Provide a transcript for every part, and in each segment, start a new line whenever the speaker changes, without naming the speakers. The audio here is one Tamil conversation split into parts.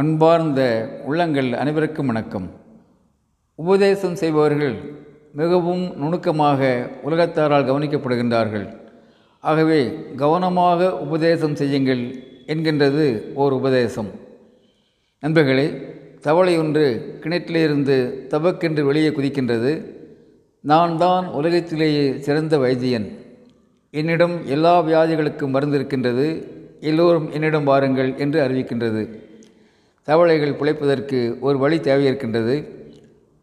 அன்பார்ந்த உள்ளங்கள் அனைவருக்கும் வணக்கம். உபதேசம் செய்பவர்கள் மிகவும் நுணுக்கமாக உலகத்தாரால் கவனிக்கப்படுகின்றார்கள். ஆகவே கவனமாக உபதேசம் செய்யுங்கள் என்கின்றது ஓர் உபதேசம். நண்பர்களே தவளை ஒன்று கிணற்றிலிருந்து தபக்கென்று வெளியே குதிக்கின்றது. நான் தான் உலகத்திலேயே சிறந்த வைத்தியன். என்னிடம் எல்லா வியாதிகளுக்கும் மருந்திருக்கின்றது எல்லோரும் என்னிடம் வாருங்கள் என்று அறிவிக்கின்றது. தவளைகள் பிழைப்பதற்கு ஒரு வழி தேவை இருக்கின்றது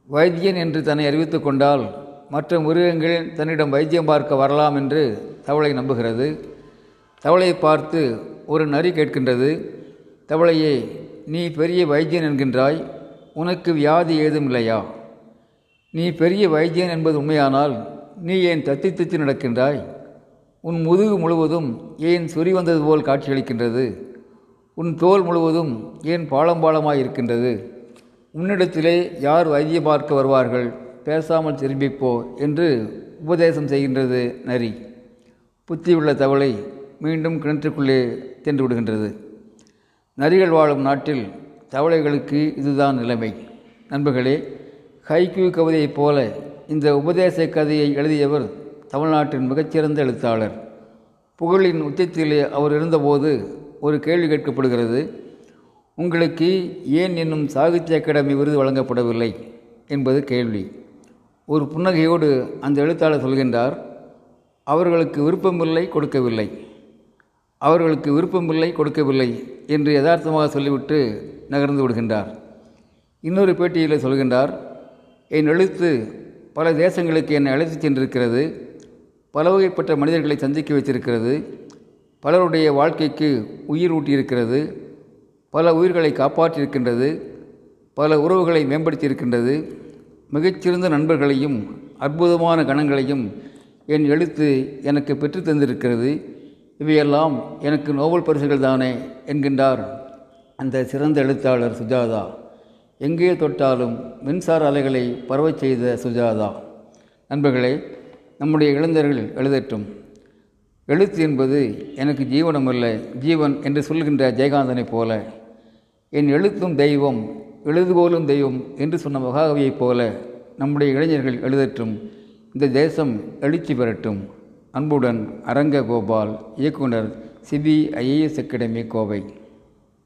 வைத்தியன் என்று தன்னை அறிவித்து கொண்டால் மற்ற மிருகங்கள் தன்னிடம் வைத்தியம் பார்க்க வரலாம் என்று தவளை நம்புகிறது. தவளையை பார்த்து ஒரு நரி கேட்கின்றது தவளையே நீ பெரிய வைத்தியன் என்கின்றாய் உனக்கு வியாதி ஏதும் இல்லையா? நீ பெரிய வைத்தியன் என்பது உண்மையானால் நீ ஏன் தத்தி தத்தி நடக்கின்றாய்? உன் முதுகு முழுவதும் ஏன் சொறி வந்தது போல் காட்சியளிக்கின்றது? உன் தோல் முழுவதும் ஏன் பாலம் பாலமாய் இருக்கின்றது? உன்னிடத்திலே யார் வைத்திய பார்க்க வருவார்கள்? பேசாமல் திரும்பிப்போ என்று உபதேசம் செய்கின்றது நரி. புத்தியுள்ள தவளை மீண்டும் கிணற்றுக்குள்ளே சென்று விடுகின்றது. நரிகள் வாழும் நாட்டில் தவளைகளுக்கு இதுதான் நிலைமை. நண்பர்களே ஹைக்யூ கவிதையைப் போல இந்த உபதேச கதையை எழுதியவர் தமிழ்நாட்டின் மிகச்சிறந்த எழுத்தாளர். புகழின் உச்சத்திலே அவர் இருந்தபோது ஒரு கேள்வி கேட்கப்படுகிறது. உங்களுக்கு ஏன் இன்னும் சாகித்ய அகாடமி விருது வழங்கப்படவில்லை? என்பது கேள்வி. ஒரு புன்னகையோடு அந்த எழுத்தாளர் சொல்கின்றார் அவர்களுக்கு விருப்பமில்லை கொடுக்கவில்லை. அவர்களுக்கு விருப்பமில்லை கொடுக்கவில்லை என்று யதார்த்தமாக சொல்லிவிட்டு நகர்ந்து விடுகின்றார். இன்னொரு பேட்டியில் சொல்கின்றார் என் எழுத்து பல தேசங்களுக்கு என்னை அழைத்து சென்றிருக்கிறது. பல வகைப்பட்ட மனிதர்களை சந்திக்க வைத்திருக்கிறது. பலருடைய வாழ்க்கைக்கு உயிர் ஊட்டியிருக்கிறது பல உயிர்களை காப்பாற்றியிருக்கின்றது பல உறவுகளை மேம்படுத்தியிருக்கின்றது. மிகச்சிறந்த நண்பர்களையும் அற்புதமான கணங்களையும் என் எழுத்து எனக்கு பெற்று தந்திருக்கிறது. இவையெல்லாம் எனக்கு நோபல் பரிசுகள் தானே என்கின்றார் அந்த சிறந்த எழுத்தாளர் சுஜாதா. எங்கே தொட்டாலும் மின்சார அலைகளை பரவச் செய்த சுஜாதா. நண்பர்களே நம்முடைய இளைஞர்கள் எழுதட்டும். எழுத்து என்பது எனக்கு ஜீவனம் அல்ல ஜீவன் என்று சொல்கின்ற ஜெயகாந்தனைப் போல. என் எழுத்தும் தெய்வம் எழுதுகோலும் தெய்வம் என்று சொன்ன மகாகவியைப் போல நம்முடைய இளைஞர்கள் எழுதட்டும். இந்த தேசம் எழுச்சி பெறட்டும். அன்புடன் அரங்க கோபால் இயக்குனர் சிபிஐஏஎஸ் அகாடமி கோவை.